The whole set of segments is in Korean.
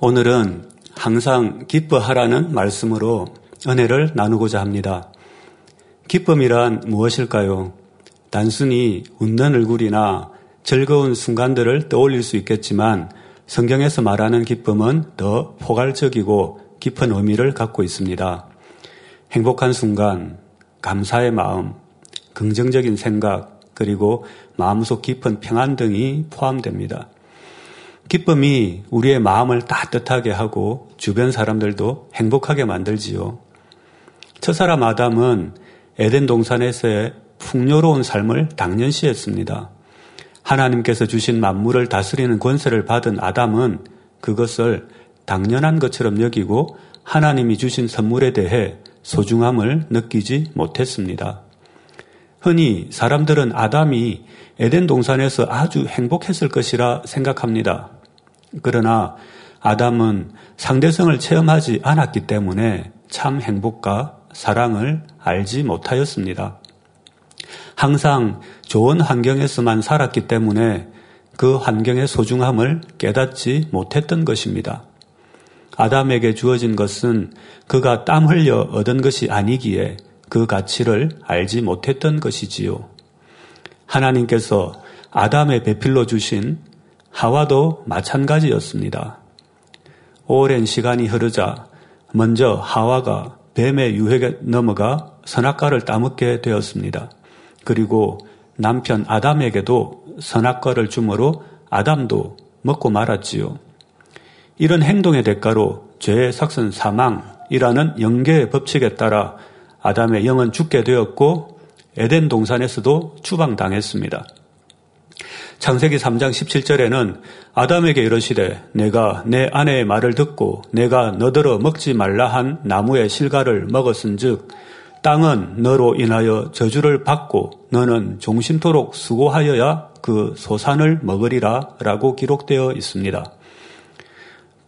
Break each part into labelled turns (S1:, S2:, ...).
S1: 오늘은 항상 기뻐하라는 말씀으로 은혜를 나누고자 합니다. 기쁨이란 무엇일까요? 단순히 웃는 얼굴이나 즐거운 순간들을 떠올릴 수 있겠지만 성경에서 말하는 기쁨은 더 포괄적이고 깊은 의미를 갖고 있습니다. 행복한 순간, 감사의 마음, 긍정적인 생각, 그리고 마음속 깊은 평안 등이 포함됩니다. 기쁨이 우리의 마음을 따뜻하게 하고 주변 사람들도 행복하게 만들지요. 첫사람 아담은 에덴 동산에서의 풍요로운 삶을 당연시했습니다. 하나님께서 주신 만물을 다스리는 권세를 받은 아담은 그것을 당연한 것처럼 여기고 하나님이 주신 선물에 대해 소중함을 느끼지 못했습니다. 흔히 사람들은 아담이 에덴 동산에서 아주 행복했을 것이라 생각합니다. 그러나 아담은 상대성을 체험하지 않았기 때문에 참 행복과 사랑을 알지 못하였습니다. 항상 좋은 환경에서만 살았기 때문에 그 환경의 소중함을 깨닫지 못했던 것입니다. 아담에게 주어진 것은 그가 땀 흘려 얻은 것이 아니기에 그 가치를 알지 못했던 것이지요. 하나님께서 아담의 배필로 주신 하와도 마찬가지였습니다. 오랜 시간이 흐르자 먼저 하와가 뱀의 유혹에 넘어가 선악과를 따먹게 되었습니다. 그리고 남편 아담에게도 선악과를 주므로 아담도 먹고 말았지요. 이런 행동의 대가로 죄의 삭선 사망이라는 영계의 법칙에 따라 아담의 영은 죽게 되었고 에덴 동산에서도 추방당했습니다. 창세기 3장 17절에는 아담에게 이르시되 내가 내 아내의 말을 듣고 내가 너더러 먹지 말라 한 나무의 실과를 먹었은즉 땅은 너로 인하여 저주를 받고 너는 종신토록 수고하여야 그 소산을 먹으리라 라고 기록되어 있습니다.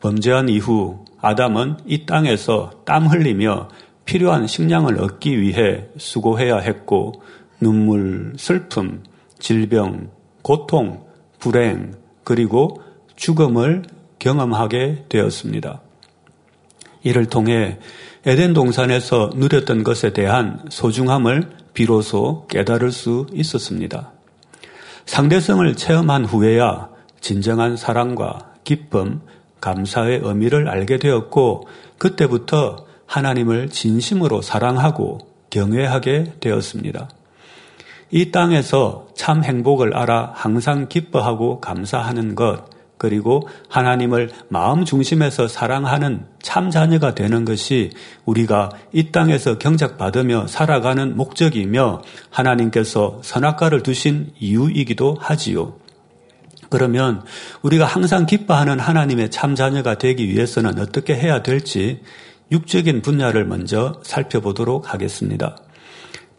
S1: 범죄한 이후 아담은 이 땅에서 땀 흘리며 필요한 식량을 얻기 위해 수고해야 했고 눈물, 슬픔, 질병, 고통, 불행, 그리고 죽음을 경험하게 되었습니다. 이를 통해 에덴 동산에서 누렸던 것에 대한 소중함을 비로소 깨달을 수 있었습니다. 상대성을 체험한 후에야 진정한 사랑과 기쁨, 감사의 의미를 알게 되었고 그때부터 하나님을 진심으로 사랑하고 경외하게 되었습니다. 이 땅에서 참 행복을 알아 항상 기뻐하고 감사하는 것, 그리고 하나님을 마음 중심에서 사랑하는 참 자녀가 되는 것이 우리가 이 땅에서 경작받으며 살아가는 목적이며 하나님께서 선악과를 두신 이유이기도 하지요. 그러면 우리가 항상 기뻐하는 하나님의 참 자녀가 되기 위해서는 어떻게 해야 될지 육적인 분야를 먼저 살펴보도록 하겠습니다.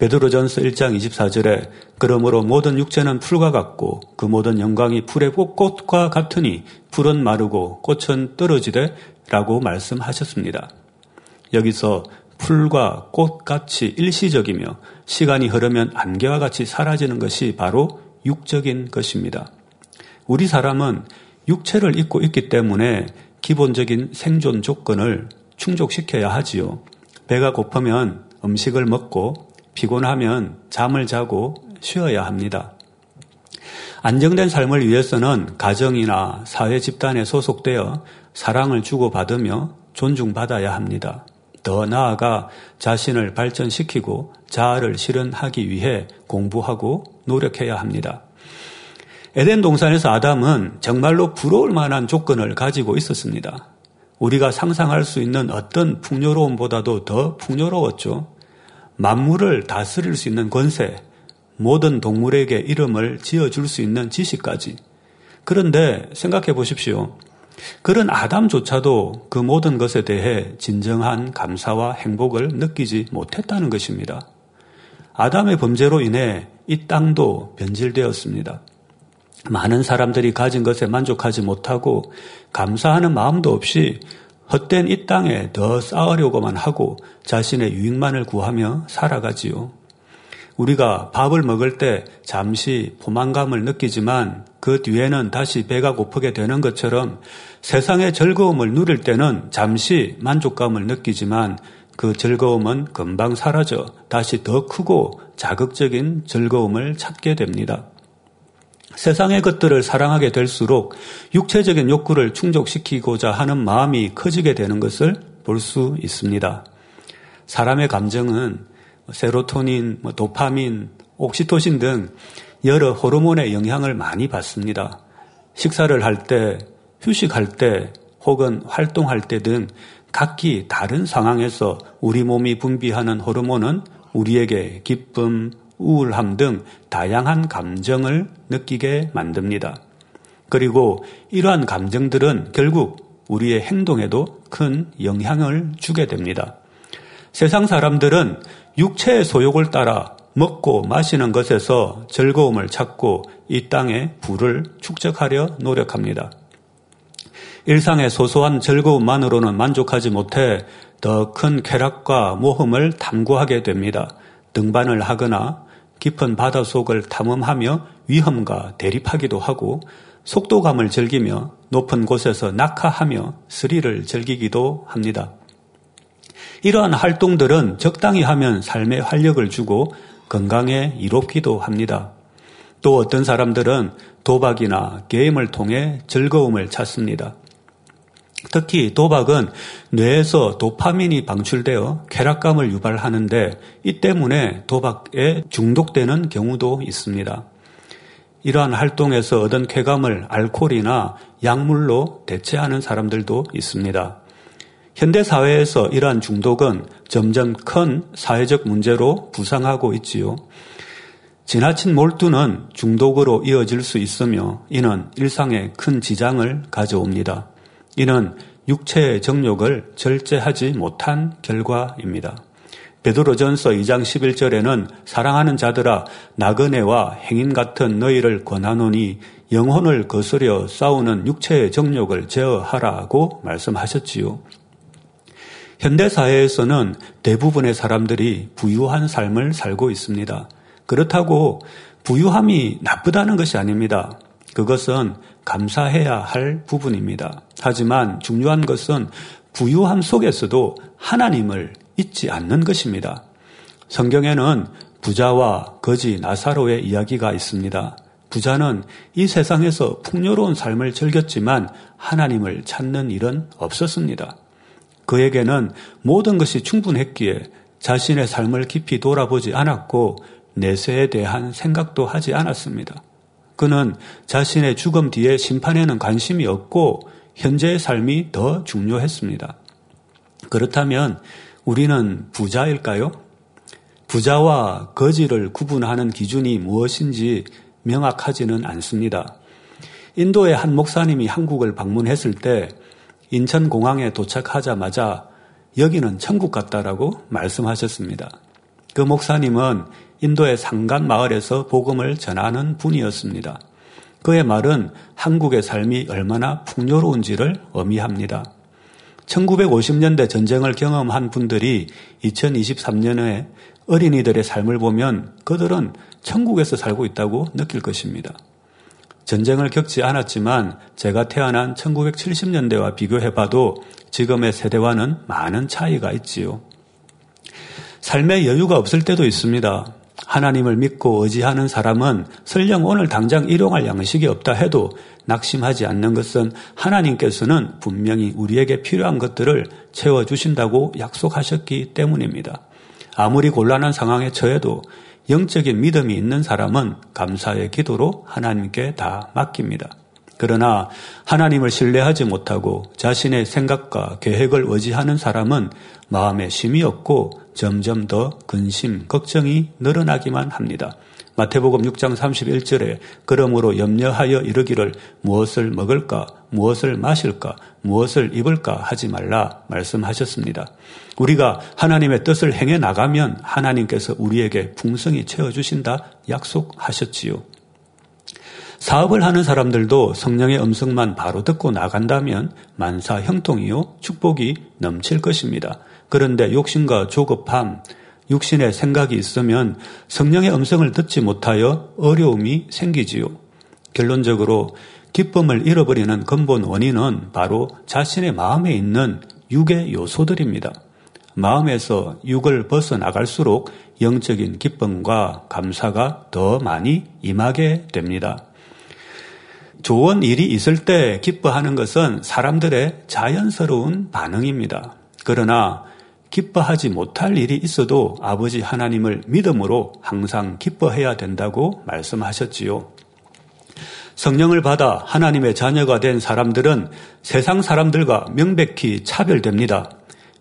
S1: 베드로전서 1장 24절에 그러므로 모든 육체는 풀과 같고 그 모든 영광이 풀의 꽃과 같으니 풀은 마르고 꽃은 떨어지되 라고 말씀하셨습니다. 여기서 풀과 꽃같이 일시적이며 시간이 흐르면 안개와 같이 사라지는 것이 바로 육적인 것입니다. 우리 사람은 육체를 입고 있기 때문에 기본적인 생존 조건을 충족시켜야 하지요. 배가 고프면 음식을 먹고 피곤하면 잠을 자고 쉬어야 합니다. 안정된 삶을 위해서는 가정이나 사회 집단에 소속되어 사랑을 주고받으며 존중받아야 합니다. 더 나아가 자신을 발전시키고 자아를 실현하기 위해 공부하고 노력해야 합니다. 에덴 동산에서 아담은 정말로 부러울 만한 조건을 가지고 있었습니다. 우리가 상상할 수 있는 어떤 풍요로움보다도 더 풍요로웠죠. 만물을 다스릴 수 있는 권세, 모든 동물에게 이름을 지어줄 수 있는 지식까지. 그런데 생각해 보십시오. 그런 아담조차도 그 모든 것에 대해 진정한 감사와 행복을 느끼지 못했다는 것입니다. 아담의 범죄로 인해 이 땅도 변질되었습니다. 많은 사람들이 가진 것에 만족하지 못하고 감사하는 마음도 없이 헛된 이 땅에 더 쌓으려고만 하고 자신의 유익만을 구하며 살아가지요. 우리가 밥을 먹을 때 잠시 포만감을 느끼지만 그 뒤에는 다시 배가 고프게 되는 것처럼 세상의 즐거움을 누릴 때는 잠시 만족감을 느끼지만 그 즐거움은 금방 사라져 다시 더 크고 자극적인 즐거움을 찾게 됩니다. 세상의 것들을 사랑하게 될수록 육체적인 욕구를 충족시키고자 하는 마음이 커지게 되는 것을 볼 수 있습니다. 사람의 감정은 세로토닌, 뭐 도파민, 옥시토신 등 여러 호르몬의 영향을 많이 받습니다. 식사를 할 때, 휴식할 때, 혹은 활동할 때 등 각기 다른 상황에서 우리 몸이 분비하는 호르몬은 우리에게 기쁨, 우울함 등 다양한 감정을 느끼게 만듭니다. 그리고 이러한 감정들은 결국 우리의 행동에도 큰 영향을 주게 됩니다. 세상 사람들은 육체의 소욕을 따라 먹고 마시는 것에서 즐거움을 찾고 이 땅에 부를 축적하려 노력합니다. 일상의 소소한 즐거움만으로는 만족하지 못해 더 큰 쾌락과 모험을 탐구하게 됩니다. 등반을 하거나 깊은 바다 속을 탐험하며 위험과 대립하기도 하고 속도감을 즐기며 높은 곳에서 낙하하며 스릴을 즐기기도 합니다. 이러한 활동들은 적당히 하면 삶에 활력을 주고 건강에 이롭기도 합니다. 또 어떤 사람들은 도박이나 게임을 통해 즐거움을 찾습니다. 특히 도박은 뇌에서 도파민이 방출되어 쾌락감을 유발하는데 이 때문에 도박에 중독되는 경우도 있습니다. 이러한 활동에서 얻은 쾌감을 알코올이나 약물로 대체하는 사람들도 있습니다. 현대 사회에서 이러한 중독은 점점 큰 사회적 문제로 부상하고 있지요. 지나친 몰두는 중독으로 이어질 수 있으며 이는 일상에 큰 지장을 가져옵니다. 이는 육체의 정욕을 절제하지 못한 결과입니다. 베드로전서 2장 11절에는 사랑하는 자들아 나그네와 행인 같은 너희를 권하노니 영혼을 거스려 싸우는 육체의 정욕을 제어하라고 말씀하셨지요. 현대 사회에서는 대부분의 사람들이 부유한 삶을 살고 있습니다. 그렇다고 부유함이 나쁘다는 것이 아닙니다. 그것은 감사해야 할 부분입니다. 하지만 중요한 것은 부유함 속에서도 하나님을 잊지 않는 것입니다. 성경에는 부자와 거지 나사로의 이야기가 있습니다. 부자는 이 세상에서 풍요로운 삶을 즐겼지만 하나님을 찾는 일은 없었습니다. 그에게는 모든 것이 충분했기에 자신의 삶을 깊이 돌아보지 않았고 내세에 대한 생각도 하지 않았습니다. 그는 자신의 죽음 뒤에 심판에는 관심이 없고 현재의 삶이 더 중요했습니다. 그렇다면 우리는 부자일까요? 부자와 거지를 구분하는 기준이 무엇인지 명확하지는 않습니다. 인도의 한 목사님이 한국을 방문했을 때 인천공항에 도착하자마자 여기는 천국 같다라고 말씀하셨습니다. 그 목사님은 인도의 상간 마을에서 복음을 전하는 분이었습니다. 그의 말은 한국의 삶이 얼마나 풍요로운지를 의미합니다. 1950년대 전쟁을 경험한 분들이 2023년에 어린이들의 삶을 보면 그들은 천국에서 살고 있다고 느낄 것입니다. 전쟁을 겪지 않았지만 제가 태어난 1970년대와 비교해봐도 지금의 세대와는 많은 차이가 있지요. 삶에 여유가 없을 때도 있습니다. 하나님을 믿고 의지하는 사람은 설령 오늘 당장 일용할 양식이 없다 해도 낙심하지 않는 것은 하나님께서는 분명히 우리에게 필요한 것들을 채워주신다고 약속하셨기 때문입니다. 아무리 곤란한 상황에 처해도 영적인 믿음이 있는 사람은 감사의 기도로 하나님께 다 맡깁니다. 그러나 하나님을 신뢰하지 못하고 자신의 생각과 계획을 의지하는 사람은 마음에 심이 없고 점점 더 근심, 걱정이 늘어나기만 합니다. 마태복음 6장 31절에 그러므로 염려하여 이르기를 무엇을 먹을까, 무엇을 마실까, 무엇을 입을까 하지 말라 말씀하셨습니다. 우리가 하나님의 뜻을 행해 나가면 하나님께서 우리에게 풍성히 채워주신다 약속하셨지요. 사업을 하는 사람들도 성령의 음성만 바로 듣고 나간다면 만사 형통이요 축복이 넘칠 것입니다. 그런데 욕심과 조급함, 육신의 생각이 있으면 성령의 음성을 듣지 못하여 어려움이 생기지요. 결론적으로 기쁨을 잃어버리는 근본 원인은 바로 자신의 마음에 있는 육의 요소들입니다. 마음에서 육을 벗어나갈수록 영적인 기쁨과 감사가 더 많이 임하게 됩니다. 좋은 일이 있을 때 기뻐하는 것은 사람들의 자연스러운 반응입니다. 그러나 기뻐하지 못할 일이 있어도 아버지 하나님을 믿음으로 항상 기뻐해야 된다고 말씀하셨지요. 성령을 받아 하나님의 자녀가 된 사람들은 세상 사람들과 명백히 차별됩니다.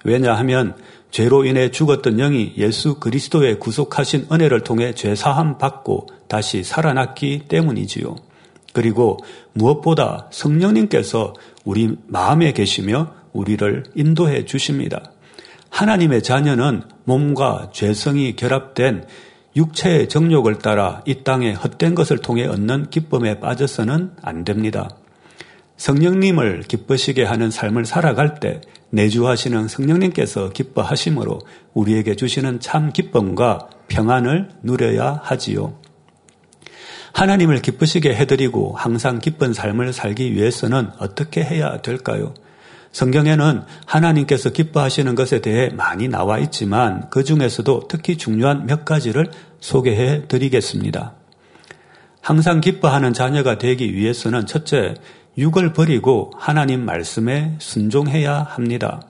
S1: 왜냐하면 죄로 인해 죽었던 영이 예수 그리스도의 구속하신 은혜를 통해 죄사함 받고 다시 살아났기 때문이지요. 그리고 무엇보다 성령님께서 우리 마음에 계시며 우리를 인도해 주십니다. 하나님의 자녀는 몸과 죄성이 결합된 육체의 정욕을 따라 이 땅에 헛된 것을 통해 얻는 기쁨에 빠져서는 안 됩니다. 성령님을 기쁘시게 하는 삶을 살아갈 때 내주하시는 성령님께서 기뻐하심으로 우리에게 주시는 참 기쁨과 평안을 누려야 하지요. 하나님을 기쁘시게 해드리고 항상 기쁜 삶을 살기 위해서는 어떻게 해야 될까요? 성경에는 하나님께서 기뻐하시는 것에 대해 많이 나와 있지만 그 중에서도 특히 중요한 몇 가지를 소개해 드리겠습니다. 항상 기뻐하는 자녀가 되기 위해서는 첫째, 육을 버리고 하나님 말씀에 순종해야 합니다.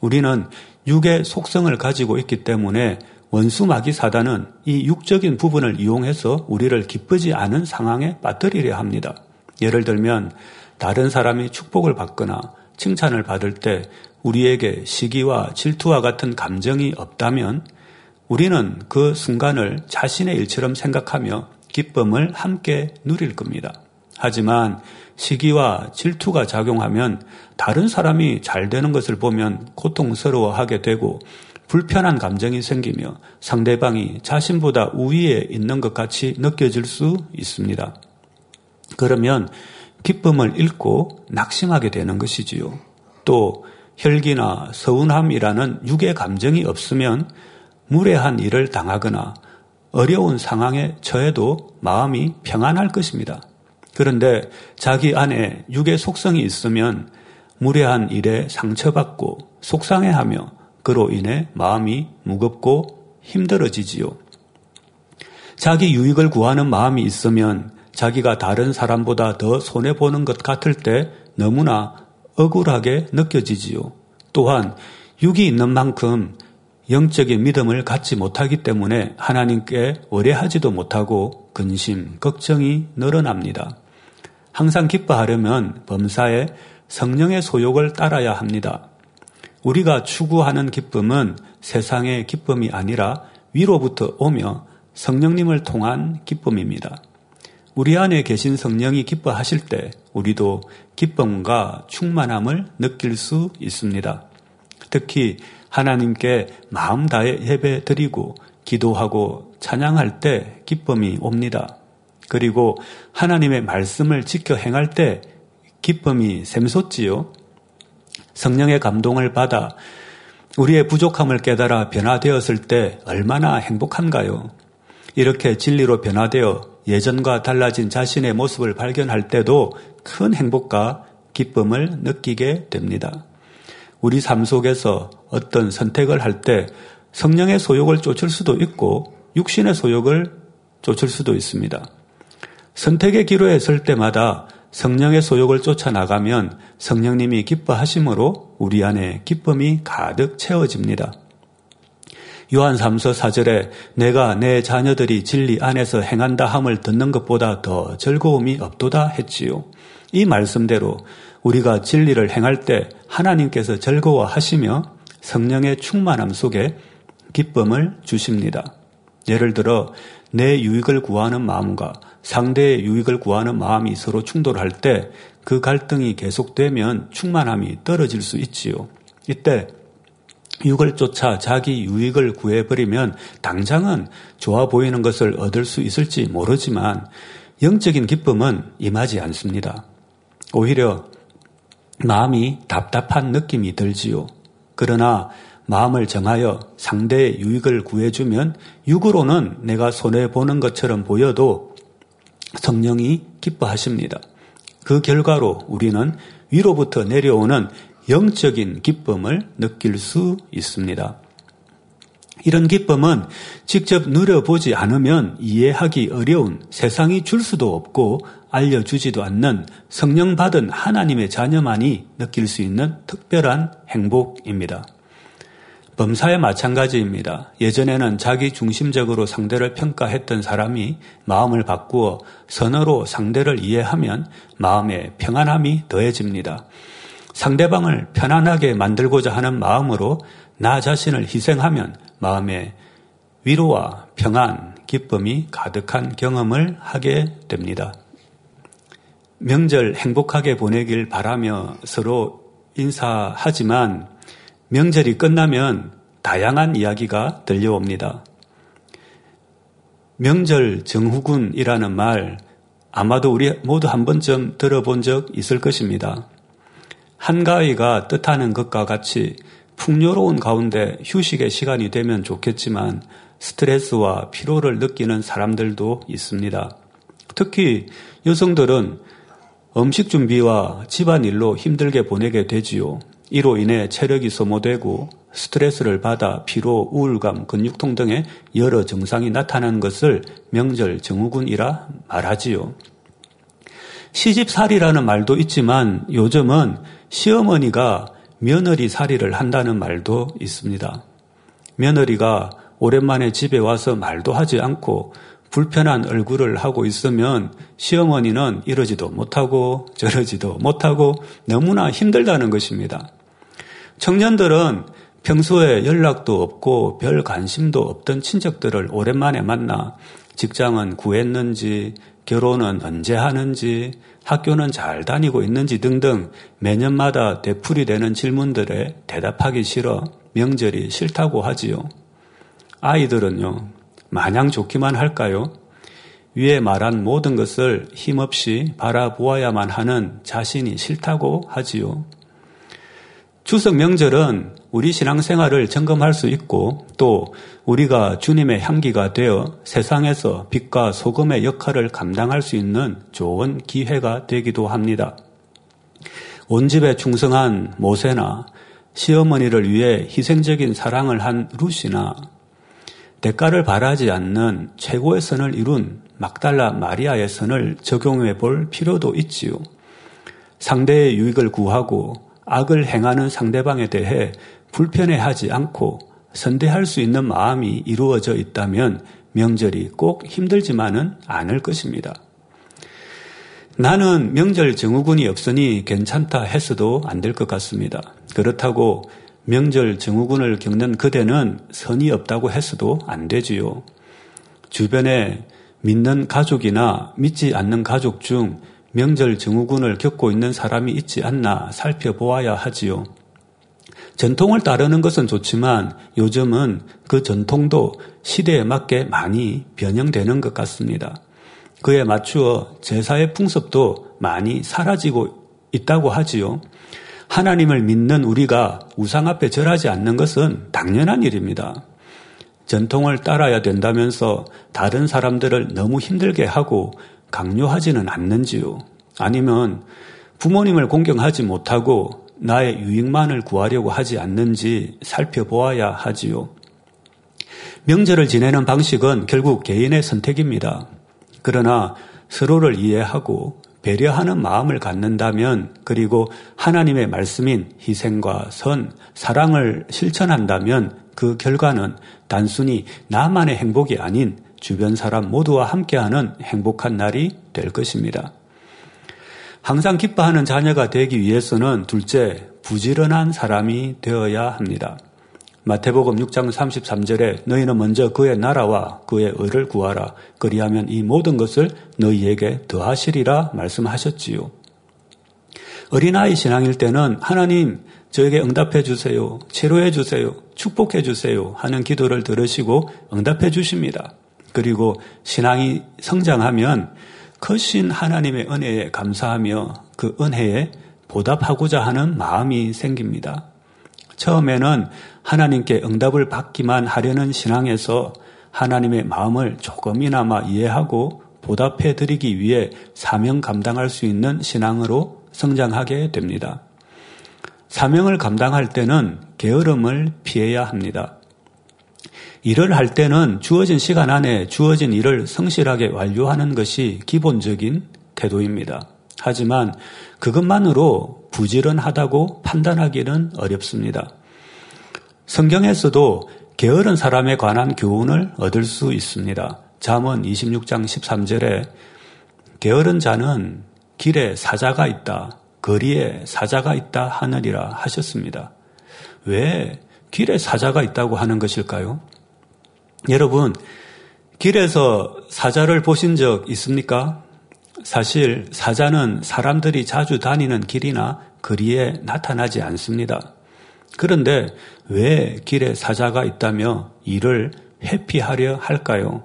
S1: 우리는 육의 속성을 가지고 있기 때문에 원수 마귀 사단은 이 육적인 부분을 이용해서 우리를 기쁘지 않은 상황에 빠뜨리려 합니다. 예를 들면 다른 사람이 축복을 받거나 칭찬을 받을 때 우리에게 시기와 질투와 같은 감정이 없다면 우리는 그 순간을 자신의 일처럼 생각하며 기쁨을 함께 누릴 겁니다. 하지만 시기와 질투가 작용하면 다른 사람이 잘 되는 것을 보면 고통스러워하게 되고 불편한 감정이 생기며 상대방이 자신보다 우위에 있는 것 같이 느껴질 수 있습니다. 그러면 기쁨을 잃고 낙심하게 되는 것이지요. 또 혈기나 서운함이라는 육의 감정이 없으면 무례한 일을 당하거나 어려운 상황에 처해도 마음이 평안할 것입니다. 그런데 자기 안에 육의 속성이 있으면 무례한 일에 상처받고 속상해하며 그로 인해 마음이 무겁고 힘들어지지요. 자기 유익을 구하는 마음이 있으면 자기가 다른 사람보다 더 손해보는 것 같을 때 너무나 억울하게 느껴지지요. 또한 육이 있는 만큼 영적인 믿음을 갖지 못하기 때문에 하나님께 의뢰하지도 못하고 근심, 걱정이 늘어납니다. 항상 기뻐하려면 범사에 성령의 소욕을 따라야 합니다. 우리가 추구하는 기쁨은 세상의 기쁨이 아니라 위로부터 오며 성령님을 통한 기쁨입니다. 우리 안에 계신 성령이 기뻐하실 때 우리도 기쁨과 충만함을 느낄 수 있습니다. 특히 하나님께 마음 다해 예배 드리고 기도하고 찬양할 때 기쁨이 옵니다. 그리고 하나님의 말씀을 지켜 행할 때 기쁨이 샘솟지요. 성령의 감동을 받아 우리의 부족함을 깨달아 변화되었을 때 얼마나 행복한가요? 이렇게 진리로 변화되어 예전과 달라진 자신의 모습을 발견할 때도 큰 행복과 기쁨을 느끼게 됩니다. 우리 삶 속에서 어떤 선택을 할 때 성령의 소욕을 쫓을 수도 있고 육신의 소욕을 쫓을 수도 있습니다. 선택의 기로에 설 때마다 성령의 소욕을 쫓아나가면 성령님이 기뻐하심으로 우리 안에 기쁨이 가득 채워집니다. 요한 3서 4절에 내가 내 자녀들이 진리 안에서 행한다 함을 듣는 것보다 더 즐거움이 없도다 했지요. 이 말씀대로 우리가 진리를 행할 때 하나님께서 즐거워하시며 성령의 충만함 속에 기쁨을 주십니다. 예를 들어 내 유익을 구하는 마음과 상대의 유익을 구하는 마음이 서로 충돌할 때 그 갈등이 계속되면 충만함이 떨어질 수 있지요. 이때 육을 쫓아 자기 유익을 구해버리면 당장은 좋아 보이는 것을 얻을 수 있을지 모르지만 영적인 기쁨은 임하지 않습니다. 오히려 마음이 답답한 느낌이 들지요. 그러나 마음을 정하여 상대의 유익을 구해주면 육으로는 내가 손해보는 것처럼 보여도 성령이 기뻐하십니다. 그 결과로 우리는 위로부터 내려오는 영적인 기쁨을 느낄 수 있습니다. 이런 기쁨은 직접 누려보지 않으면 이해하기 어려운 세상이 줄 수도 없고 알려주지도 않는 성령 받은 하나님의 자녀만이 느낄 수 있는 특별한 행복입니다. 범사에 마찬가지입니다. 예전에는 자기 중심적으로 상대를 평가했던 사람이 마음을 바꾸어 선어로 상대를 이해하면 마음에 평안함이 더해집니다. 상대방을 편안하게 만들고자 하는 마음으로 나 자신을 희생하면 마음에 위로와 평안, 기쁨이 가득한 경험을 하게 됩니다. 명절 행복하게 보내길 바라며 서로 인사하지만 명절이 끝나면 다양한 이야기가 들려옵니다. 명절 정후군이라는 말 아마도 우리 모두 한 번쯤 들어본 적 있을 것입니다. 한가위가 뜻하는 것과 같이 풍요로운 가운데 휴식의 시간이 되면 좋겠지만 스트레스와 피로를 느끼는 사람들도 있습니다. 특히 여성들은 음식 준비와 집안일로 힘들게 보내게 되지요. 이로 인해 체력이 소모되고 스트레스를 받아 피로, 우울감, 근육통 등의 여러 증상이 나타나는 것을 명절 증후군이라 말하지요. 시집살이라는 말도 있지만 요즘은 시어머니가 며느리 살이를 한다는 말도 있습니다. 며느리가 오랜만에 집에 와서 말도 하지 않고 불편한 얼굴을 하고 있으면 시어머니는 이러지도 못하고 저러지도 못하고 너무나 힘들다는 것입니다. 청년들은 평소에 연락도 없고 별 관심도 없던 친척들을 오랜만에 만나 직장은 구했는지, 결혼은 언제 하는지, 학교는 잘 다니고 있는지 등등 매년마다 되풀이 되는 질문들에 대답하기 싫어 명절이 싫다고 하지요. 아이들은요, 마냥 좋기만 할까요? 위에 말한 모든 것을 힘없이 바라보아야만 하는 자신이 싫다고 하지요. 추석 명절은 우리 신앙생활을 점검할 수 있고 또 우리가 주님의 향기가 되어 세상에서 빛과 소금의 역할을 감당할 수 있는 좋은 기회가 되기도 합니다. 온 집에 충성한 모세나 시어머니를 위해 희생적인 사랑을 한 루시나 대가를 바라지 않는 최고의 선을 이룬 막달라 마리아의 선을 적용해 볼 필요도 있지요. 상대의 유익을 구하고 악을 행하는 상대방에 대해 불편해하지 않고 선대할 수 있는 마음이 이루어져 있다면 명절이 꼭 힘들지만은 않을 것입니다. 나는 명절 증후군이 없으니 괜찮다 했어도 안 될 것 같습니다. 그렇다고 명절 증후군을 겪는 그대는 선이 없다고 했어도 안 되지요. 주변에 믿는 가족이나 믿지 않는 가족 중 명절 증후군을 겪고 있는 사람이 있지 않나 살펴보아야 하지요. 전통을 따르는 것은 좋지만 요즘은 그 전통도 시대에 맞게 많이 변형되는 것 같습니다. 그에 맞추어 제사의 풍습도 많이 사라지고 있다고 하지요. 하나님을 믿는 우리가 우상 앞에 절하지 않는 것은 당연한 일입니다. 전통을 따라야 된다면서 다른 사람들을 너무 힘들게 하고 강요하지는 않는지요. 아니면 부모님을 공경하지 못하고 나의 유익만을 구하려고 하지 않는지 살펴보아야 하지요. 명절을 지내는 방식은 결국 개인의 선택입니다. 그러나 서로를 이해하고 배려하는 마음을 갖는다면 그리고 하나님의 말씀인 희생과 선, 사랑을 실천한다면 그 결과는 단순히 나만의 행복이 아닌 주변 사람 모두와 함께하는 행복한 날이 될 것입니다. 항상 기뻐하는 자녀가 되기 위해서는 둘째, 부지런한 사람이 되어야 합니다. 마태복음 6장 33절에 너희는 먼저 그의 나라와 그의 의를 구하라. 그리하면 이 모든 것을 너희에게 더하시리라 말씀하셨지요. 어린아이 신앙일 때는 하나님 저에게 응답해 주세요. 치료해 주세요. 축복해 주세요. 하는 기도를 들으시고 응답해 주십니다. 그리고 신앙이 성장하면 크신 하나님의 은혜에 감사하며 그 은혜에 보답하고자 하는 마음이 생깁니다. 처음에는 하나님께 응답을 받기만 하려는 신앙에서 하나님의 마음을 조금이나마 이해하고 보답해 드리기 위해 사명 감당할 수 있는 신앙으로 성장하게 됩니다. 사명을 감당할 때는 게으름을 피해야 합니다. 일을 할 때는 주어진 시간 안에 주어진 일을 성실하게 완료하는 것이 기본적인 태도입니다. 하지만 그것만으로 부지런하다고 판단하기는 어렵습니다. 성경에서도 게으른 사람에 관한 교훈을 얻을 수 있습니다. 잠언 26장 13절에 게으른 자는 길에 사자가 있다, 거리에 사자가 있다 하느니라 하셨습니다. 왜 길에 사자가 있다고 하는 것일까요? 여러분, 길에서 사자를 보신 적 있습니까? 사실 사자는 사람들이 자주 다니는 길이나 거리에 나타나지 않습니다. 그런데 왜 길에 사자가 있다며 이를 회피하려 할까요?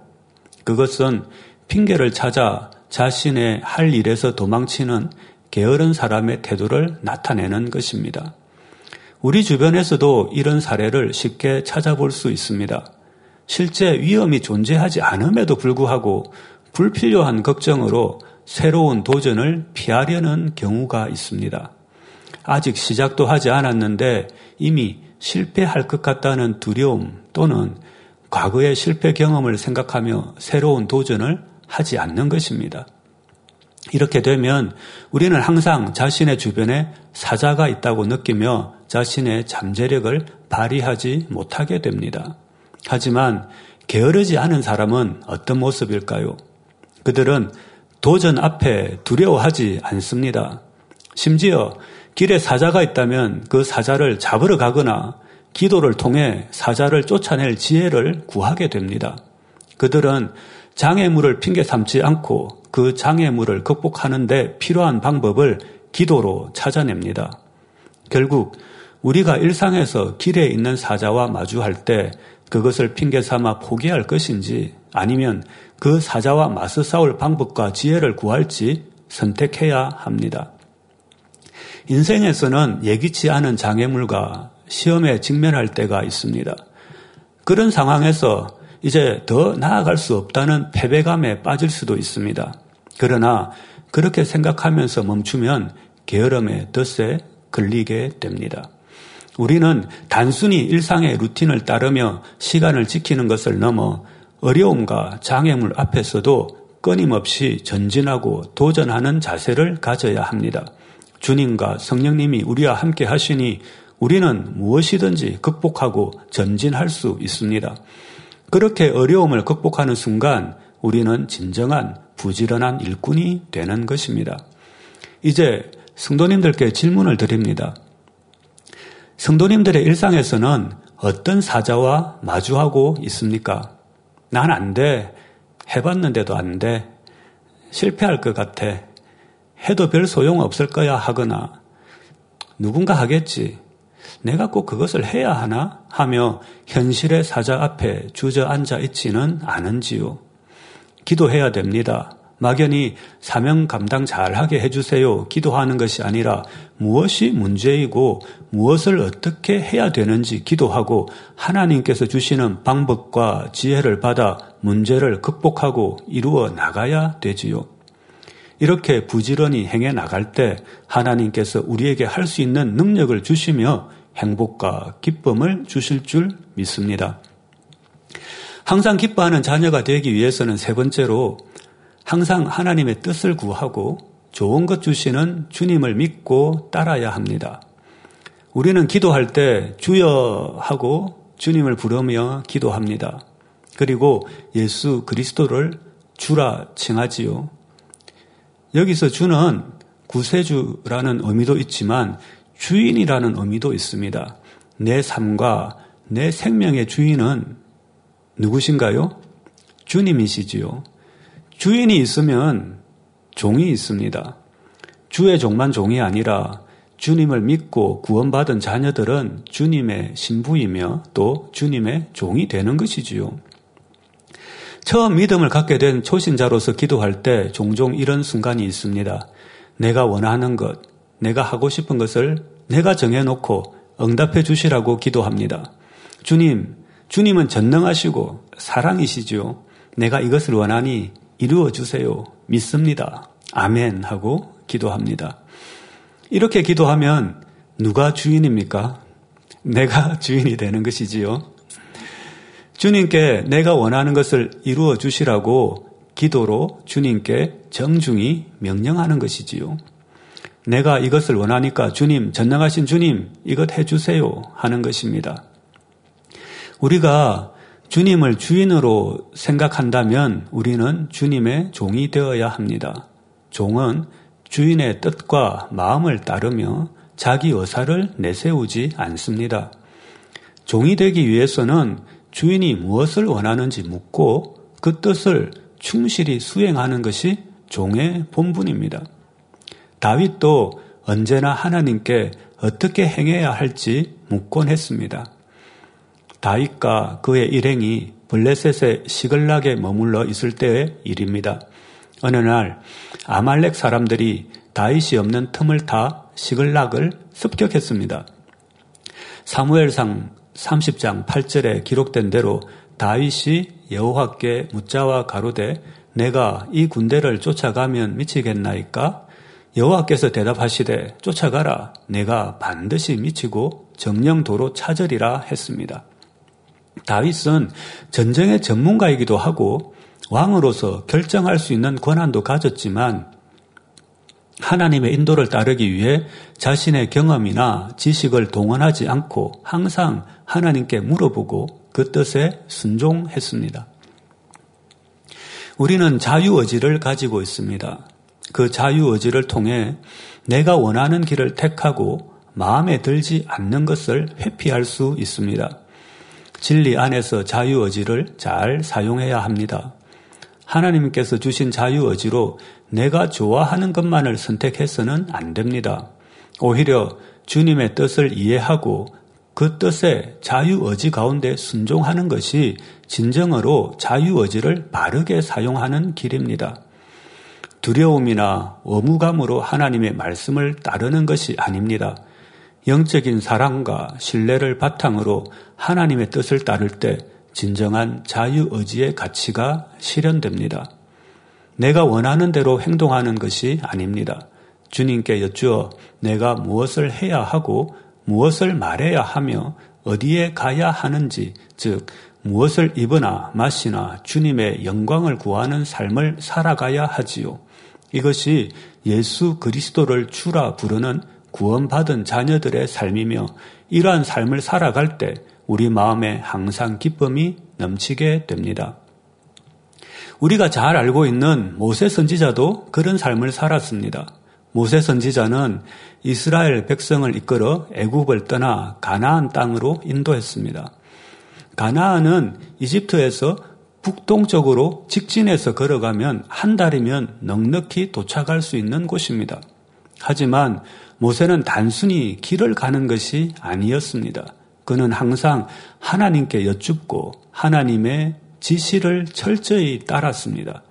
S1: 그것은 핑계를 찾아 자신의 할 일에서 도망치는 게으른 사람의 태도를 나타내는 것입니다. 우리 주변에서도 이런 사례를 쉽게 찾아볼 수 있습니다. 실제 위험이 존재하지 않음에도 불구하고 불필요한 걱정으로 새로운 도전을 피하려는 경우가 있습니다. 아직 시작도 하지 않았는데 이미 실패할 것 같다는 두려움 또는 과거의 실패 경험을 생각하며 새로운 도전을 하지 않는 것입니다. 이렇게 되면 우리는 항상 자신의 주변에 사자가 있다고 느끼며 자신의 잠재력을 발휘하지 못하게 됩니다. 하지만 게으르지 않은 사람은 어떤 모습일까요? 그들은 도전 앞에 두려워하지 않습니다. 심지어 길에 사자가 있다면 그 사자를 잡으러 가거나 기도를 통해 사자를 쫓아낼 지혜를 구하게 됩니다. 그들은 장애물을 핑계 삼지 않고 그 장애물을 극복하는데 필요한 방법을 기도로 찾아냅니다. 결국 우리가 일상에서 길에 있는 사자와 마주할 때 그것을 핑계 삼아 포기할 것인지 아니면 그 사자와 맞서 싸울 방법과 지혜를 구할지 선택해야 합니다. 인생에서는 예기치 않은 장애물과 시험에 직면할 때가 있습니다. 그런 상황에서 이제 더 나아갈 수 없다는 패배감에 빠질 수도 있습니다. 그러나 그렇게 생각하면서 멈추면 게으름의 덫에 걸리게 됩니다. 우리는 단순히 일상의 루틴을 따르며 시간을 지키는 것을 넘어 어려움과 장애물 앞에서도 끊임없이 전진하고 도전하는 자세를 가져야 합니다. 주님과 성령님이 우리와 함께 하시니 우리는 무엇이든지 극복하고 전진할 수 있습니다. 그렇게 어려움을 극복하는 순간 우리는 진정한 부지런한 일꾼이 되는 것입니다. 이제 성도님들께 질문을 드립니다. 성도님들의 일상에서는 어떤 사자와 마주하고 있습니까? 난 안 돼. 해봤는데도 안 돼. 실패할 것 같아. 해도 별 소용 없을 거야 하거나 누군가 하겠지. 내가 꼭 그것을 해야 하나? 하며 현실의 사자 앞에 주저앉아 있지는 않은지요. 기도해야 됩니다. 막연히 사명 감당 잘하게 해주세요. 기도하는 것이 아니라 무엇이 문제이고 무엇을 어떻게 해야 되는지 기도하고 하나님께서 주시는 방법과 지혜를 받아 문제를 극복하고 이루어 나가야 되지요. 이렇게 부지런히 행해 나갈 때 하나님께서 우리에게 할 수 있는 능력을 주시며 행복과 기쁨을 주실 줄 믿습니다. 항상 기뻐하는 자녀가 되기 위해서는 세 번째로 항상 하나님의 뜻을 구하고 좋은 것 주시는 주님을 믿고 따라야 합니다. 우리는 기도할 때 주여 하고 주님을 부르며 기도합니다. 그리고 예수 그리스도를 주라 칭하지요. 여기서 주는 구세주라는 의미도 있지만 주인이라는 의미도 있습니다. 내 삶과 내 생명의 주인은 누구신가요? 주님이시지요. 주인이 있으면 종이 있습니다. 주의 종만 종이 아니라 주님을 믿고 구원받은 자녀들은 주님의 신부이며 또 주님의 종이 되는 것이지요. 처음 믿음을 갖게 된 초신자로서 기도할 때 종종 이런 순간이 있습니다. 내가 원하는 것, 내가 하고 싶은 것을 내가 정해놓고 응답해 주시라고 기도합니다. 주님, 주님은 전능하시고 사랑이시죠. 내가 이것을 원하니 이루어 주세요. 믿습니다. 아멘 하고 기도합니다. 이렇게 기도하면 누가 주인입니까? 내가 주인이 되는 것이지요. 주님께 내가 원하는 것을 이루어 주시라고 기도로 주님께 정중히 명령하는 것이지요. 내가 이것을 원하니까 주님, 전능하신 주님, 이것 해주세요 하는 것입니다. 우리가 주님을 주인으로 생각한다면 우리는 주님의 종이 되어야 합니다. 종은 주인의 뜻과 마음을 따르며 자기 의사를 내세우지 않습니다. 종이 되기 위해서는 주인이 무엇을 원하는지 묻고 그 뜻을 충실히 수행하는 것이 종의 본분입니다. 다윗도 언제나 하나님께 어떻게 행해야 할지 묻곤 했습니다. 다윗과 그의 일행이 블레셋의 시글락에 머물러 있을 때의 일입니다. 어느 날 아말렉 사람들이 다윗이 없는 틈을 타 시글락을 습격했습니다. 사무엘상 30장 8절에 기록된 대로 다윗이 여호와께 묻자와 가로되 내가 이 군대를 쫓아가면 미치겠나이까? 여호와께서 대답하시되 쫓아가라 내가 반드시 미치고 정령도로 찾으리라 했습니다. 다윗은 전쟁의 전문가이기도 하고 왕으로서 결정할 수 있는 권한도 가졌지만 하나님의 인도를 따르기 위해 자신의 경험이나 지식을 동원하지 않고 항상 하나님께 물어보고 그 뜻에 순종했습니다. 우리는 자유의지를 가지고 있습니다. 그 자유의지를 통해 내가 원하는 길을 택하고 마음에 들지 않는 것을 회피할 수 있습니다. 진리 안에서 자유의지를 잘 사용해야 합니다. 하나님께서 주신 자유의지로 내가 좋아하는 것만을 선택해서는 안 됩니다. 오히려 주님의 뜻을 이해하고 그 뜻에 자유의지 가운데 순종하는 것이 진정으로 자유의지를 바르게 사용하는 길입니다. 두려움이나 어무감으로 하나님의 말씀을 따르는 것이 아닙니다. 영적인 사랑과 신뢰를 바탕으로 하나님의 뜻을 따를 때 진정한 자유의지의 가치가 실현됩니다. 내가 원하는 대로 행동하는 것이 아닙니다. 주님께 여쭈어 내가 무엇을 해야 하고 무엇을 말해야 하며 어디에 가야 하는지, 즉, 무엇을 입으나 마시나 주님의 영광을 구하는 삶을 살아가야 하지요. 이것이 예수 그리스도를 주라 부르는 구원받은 자녀들의 삶이며 이러한 삶을 살아갈 때 우리 마음에 항상 기쁨이 넘치게 됩니다. 우리가 잘 알고 있는 모세 선지자도 그런 삶을 살았습니다. 모세 선지자는 이스라엘 백성을 이끌어 애굽을 떠나 가나안 땅으로 인도했습니다. 가나안은 이집트에서 북동쪽으로 직진해서 걸어가면 한 달이면 넉넉히 도착할 수 있는 곳입니다. 하지만 모세는 단순히 길을 가는 것이 아니었습니다. 그는 항상 하나님께 여쭙고 하나님의 지시를 철저히 따랐습니다.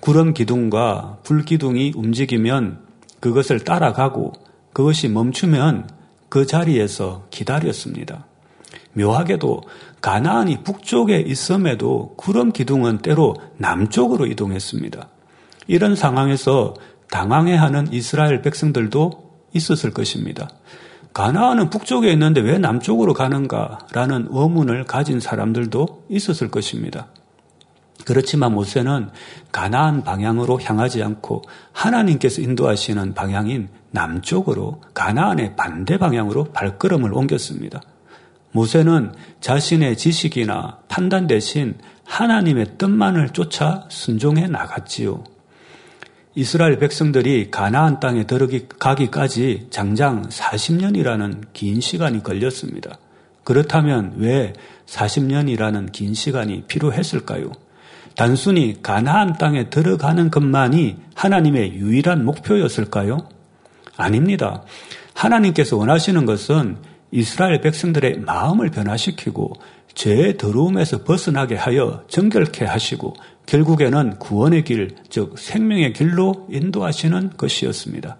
S1: 구름 기둥과 불 기둥이 움직이면 그것을 따라가고 그것이 멈추면 그 자리에서 기다렸습니다. 묘하게도 가나안이 북쪽에 있음에도 구름 기둥은 때로 남쪽으로 이동했습니다. 이런 상황에서 당황해하는 이스라엘 백성들도 있었을 것입니다. 가나안은 북쪽에 있는데 왜 남쪽으로 가는가라는 의문을 가진 사람들도 있었을 것입니다. 그렇지만 모세는 가나안 방향으로 향하지 않고 하나님께서 인도하시는 방향인 남쪽으로 가나안의 반대 방향으로 발걸음을 옮겼습니다. 모세는 자신의 지식이나 판단 대신 하나님의 뜻만을 쫓아 순종해 나갔지요. 이스라엘 백성들이 가나안 땅에 들어가기까지 장장 40년이라는 긴 시간이 걸렸습니다. 그렇다면 왜 40년이라는 긴 시간이 필요했을까요? 단순히 가나안 땅에 들어가는 것만이 하나님의 유일한 목표였을까요? 아닙니다. 하나님께서 원하시는 것은 이스라엘 백성들의 마음을 변화시키고 죄의 더러움에서 벗어나게 하여 정결케 하시고 결국에는 구원의 길, 즉 생명의 길로 인도하시는 것이었습니다.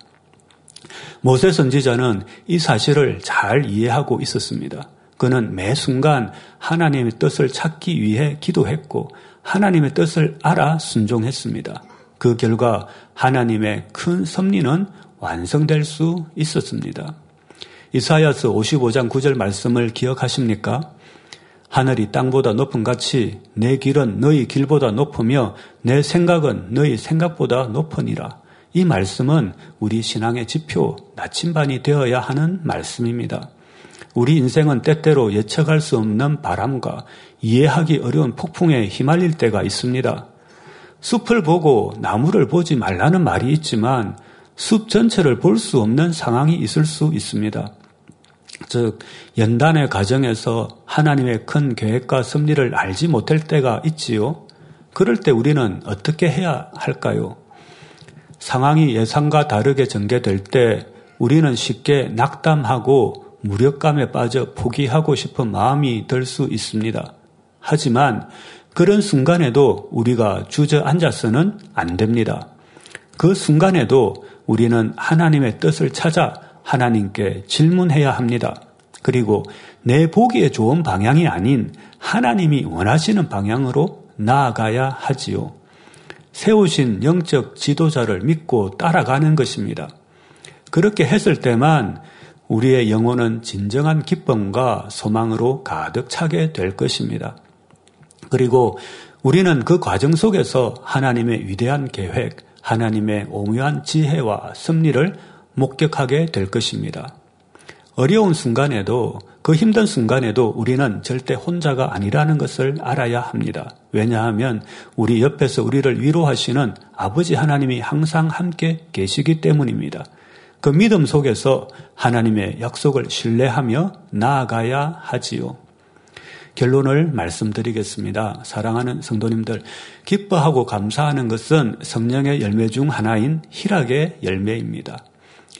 S1: 모세 선지자는 이 사실을 잘 이해하고 있었습니다. 그는 매 순간 하나님의 뜻을 찾기 위해 기도했고 하나님의 뜻을 알아 순종했습니다. 그 결과 하나님의 큰 섭리는 완성될 수 있었습니다. 이사야스 55장 9절 말씀을 기억하십니까? 하늘이 땅보다 높은 같이 내 길은 너희 길보다 높으며 내 생각은 너희 생각보다 높으니라. 이 말씀은 우리 신앙의 지표, 나침반이 되어야 하는 말씀입니다. 우리 인생은 때때로 예측할 수 없는 바람과 이해하기 어려운 폭풍에 휘말릴 때가 있습니다. 숲을 보고 나무를 보지 말라는 말이 있지만 숲 전체를 볼 수 없는 상황이 있을 수 있습니다. 즉, 연단의 과정에서 하나님의 큰 계획과 섭리를 알지 못할 때가 있지요. 그럴 때 우리는 어떻게 해야 할까요? 상황이 예상과 다르게 전개될 때 우리는 쉽게 낙담하고 무력감에 빠져 포기하고 싶은 마음이 들 수 있습니다. 하지만 그런 순간에도 우리가 주저앉아서는 안 됩니다. 그 순간에도 우리는 하나님의 뜻을 찾아 하나님께 질문해야 합니다. 그리고 내 보기에 좋은 방향이 아닌 하나님이 원하시는 방향으로 나아가야 하지요. 세우신 영적 지도자를 믿고 따라가는 것입니다. 그렇게 했을 때만 우리의 영혼은 진정한 기쁨과 소망으로 가득 차게 될 것입니다. 그리고 우리는 그 과정 속에서 하나님의 위대한 계획, 하나님의 오묘한 지혜와 섭리를 목격하게 될 것입니다. 어려운 순간에도 그 힘든 순간에도 우리는 절대 혼자가 아니라는 것을 알아야 합니다. 왜냐하면 우리 옆에서 우리를 위로하시는 아버지 하나님이 항상 함께 계시기 때문입니다. 그 믿음 속에서 하나님의 약속을 신뢰하며 나아가야 하지요. 결론을 말씀드리겠습니다. 사랑하는 성도님들, 기뻐하고 감사하는 것은 성령의 열매 중 하나인 희락의 열매입니다.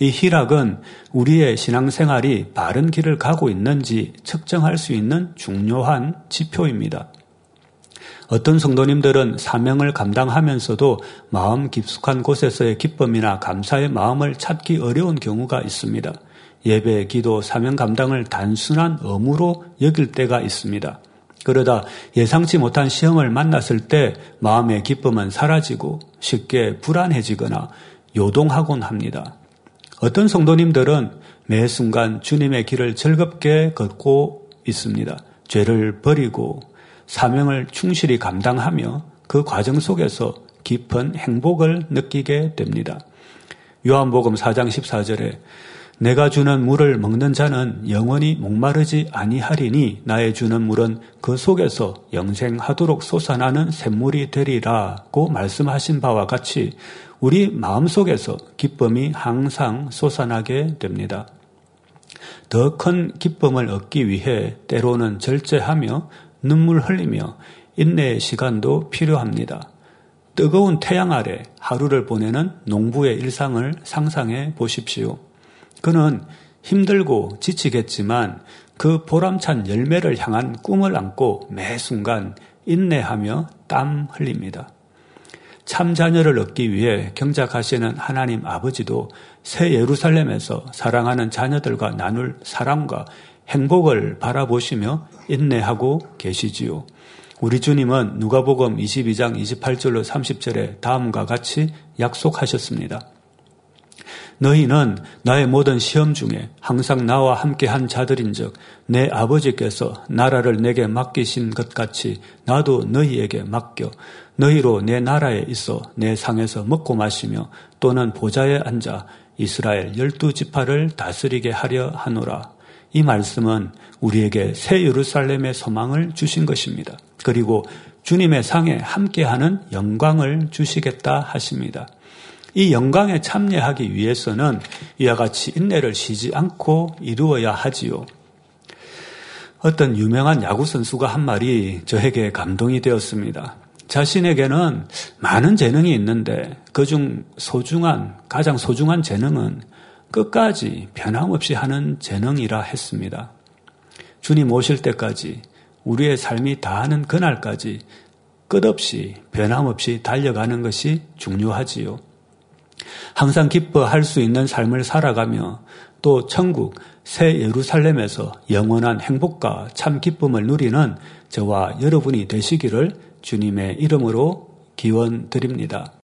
S1: 이 희락은 우리의 신앙생활이 바른 길을 가고 있는지 측정할 수 있는 중요한 지표입니다. 어떤 성도님들은 사명을 감당하면서도 마음 깊숙한 곳에서의 기쁨이나 감사의 마음을 찾기 어려운 경우가 있습니다. 예배, 기도, 사명 감당을 단순한 의무로 여길 때가 있습니다. 그러다 예상치 못한 시험을 만났을 때 마음의 기쁨은 사라지고 쉽게 불안해지거나 요동하곤 합니다. 어떤 성도님들은 매 순간 주님의 길을 즐겁게 걷고 있습니다. 죄를 버리고 사명을 충실히 감당하며 그 과정 속에서 깊은 행복을 느끼게 됩니다. 요한복음 4장 14절에 내가 주는 물을 먹는 자는 영원히 목마르지 아니하리니 나의 주는 물은 그 속에서 영생하도록 솟아나는 샘물이 되리라고 말씀하신 바와 같이 우리 마음 속에서 기쁨이 항상 솟아나게 됩니다. 더 큰 기쁨을 얻기 위해 때로는 절제하며 눈물 흘리며 인내의 시간도 필요합니다. 뜨거운 태양 아래 하루를 보내는 농부의 일상을 상상해 보십시오. 그는 힘들고 지치겠지만 그 보람찬 열매를 향한 꿈을 안고 매 순간 인내하며 땀 흘립니다. 참 자녀를 얻기 위해 경작하시는 하나님 아버지도 새 예루살렘에서 사랑하는 자녀들과 나눌 사랑과 행복을 바라보시며 인내하고 계시지요. 우리 주님은 누가복음 22장 28절로 30절에 다음과 같이 약속하셨습니다. 너희는 나의 모든 시험 중에 항상 나와 함께 한 자들인즉 내 아버지께서 나라를 내게 맡기신 것 같이 나도 너희에게 맡겨 너희로 내 나라에 있어 내 상에서 먹고 마시며 또는 보좌에 앉아 이스라엘 열두 지파를 다스리게 하려 하노라. 이 말씀은 우리에게 새 예루살렘의 소망을 주신 것입니다. 그리고 주님의 상에 함께하는 영광을 주시겠다 하십니다. 이 영광에 참여하기 위해서는 이와 같이 인내를 쉬지 않고 이루어야 하지요. 어떤 유명한 야구 선수가 한 말이 저에게 감동이 되었습니다. 자신에게는 많은 재능이 있는데 그중 소중한, 가장 소중한 재능은 끝까지 변함없이 하는 재능이라 했습니다. 주님 오실 때까지 우리의 삶이 다하는 그날까지 끝없이 변함없이 달려가는 것이 중요하지요. 항상 기뻐할 수 있는 삶을 살아가며 또 천국 새 예루살렘에서 영원한 행복과 참 기쁨을 누리는 저와 여러분이 되시기를 주님의 이름으로 기원 드립니다.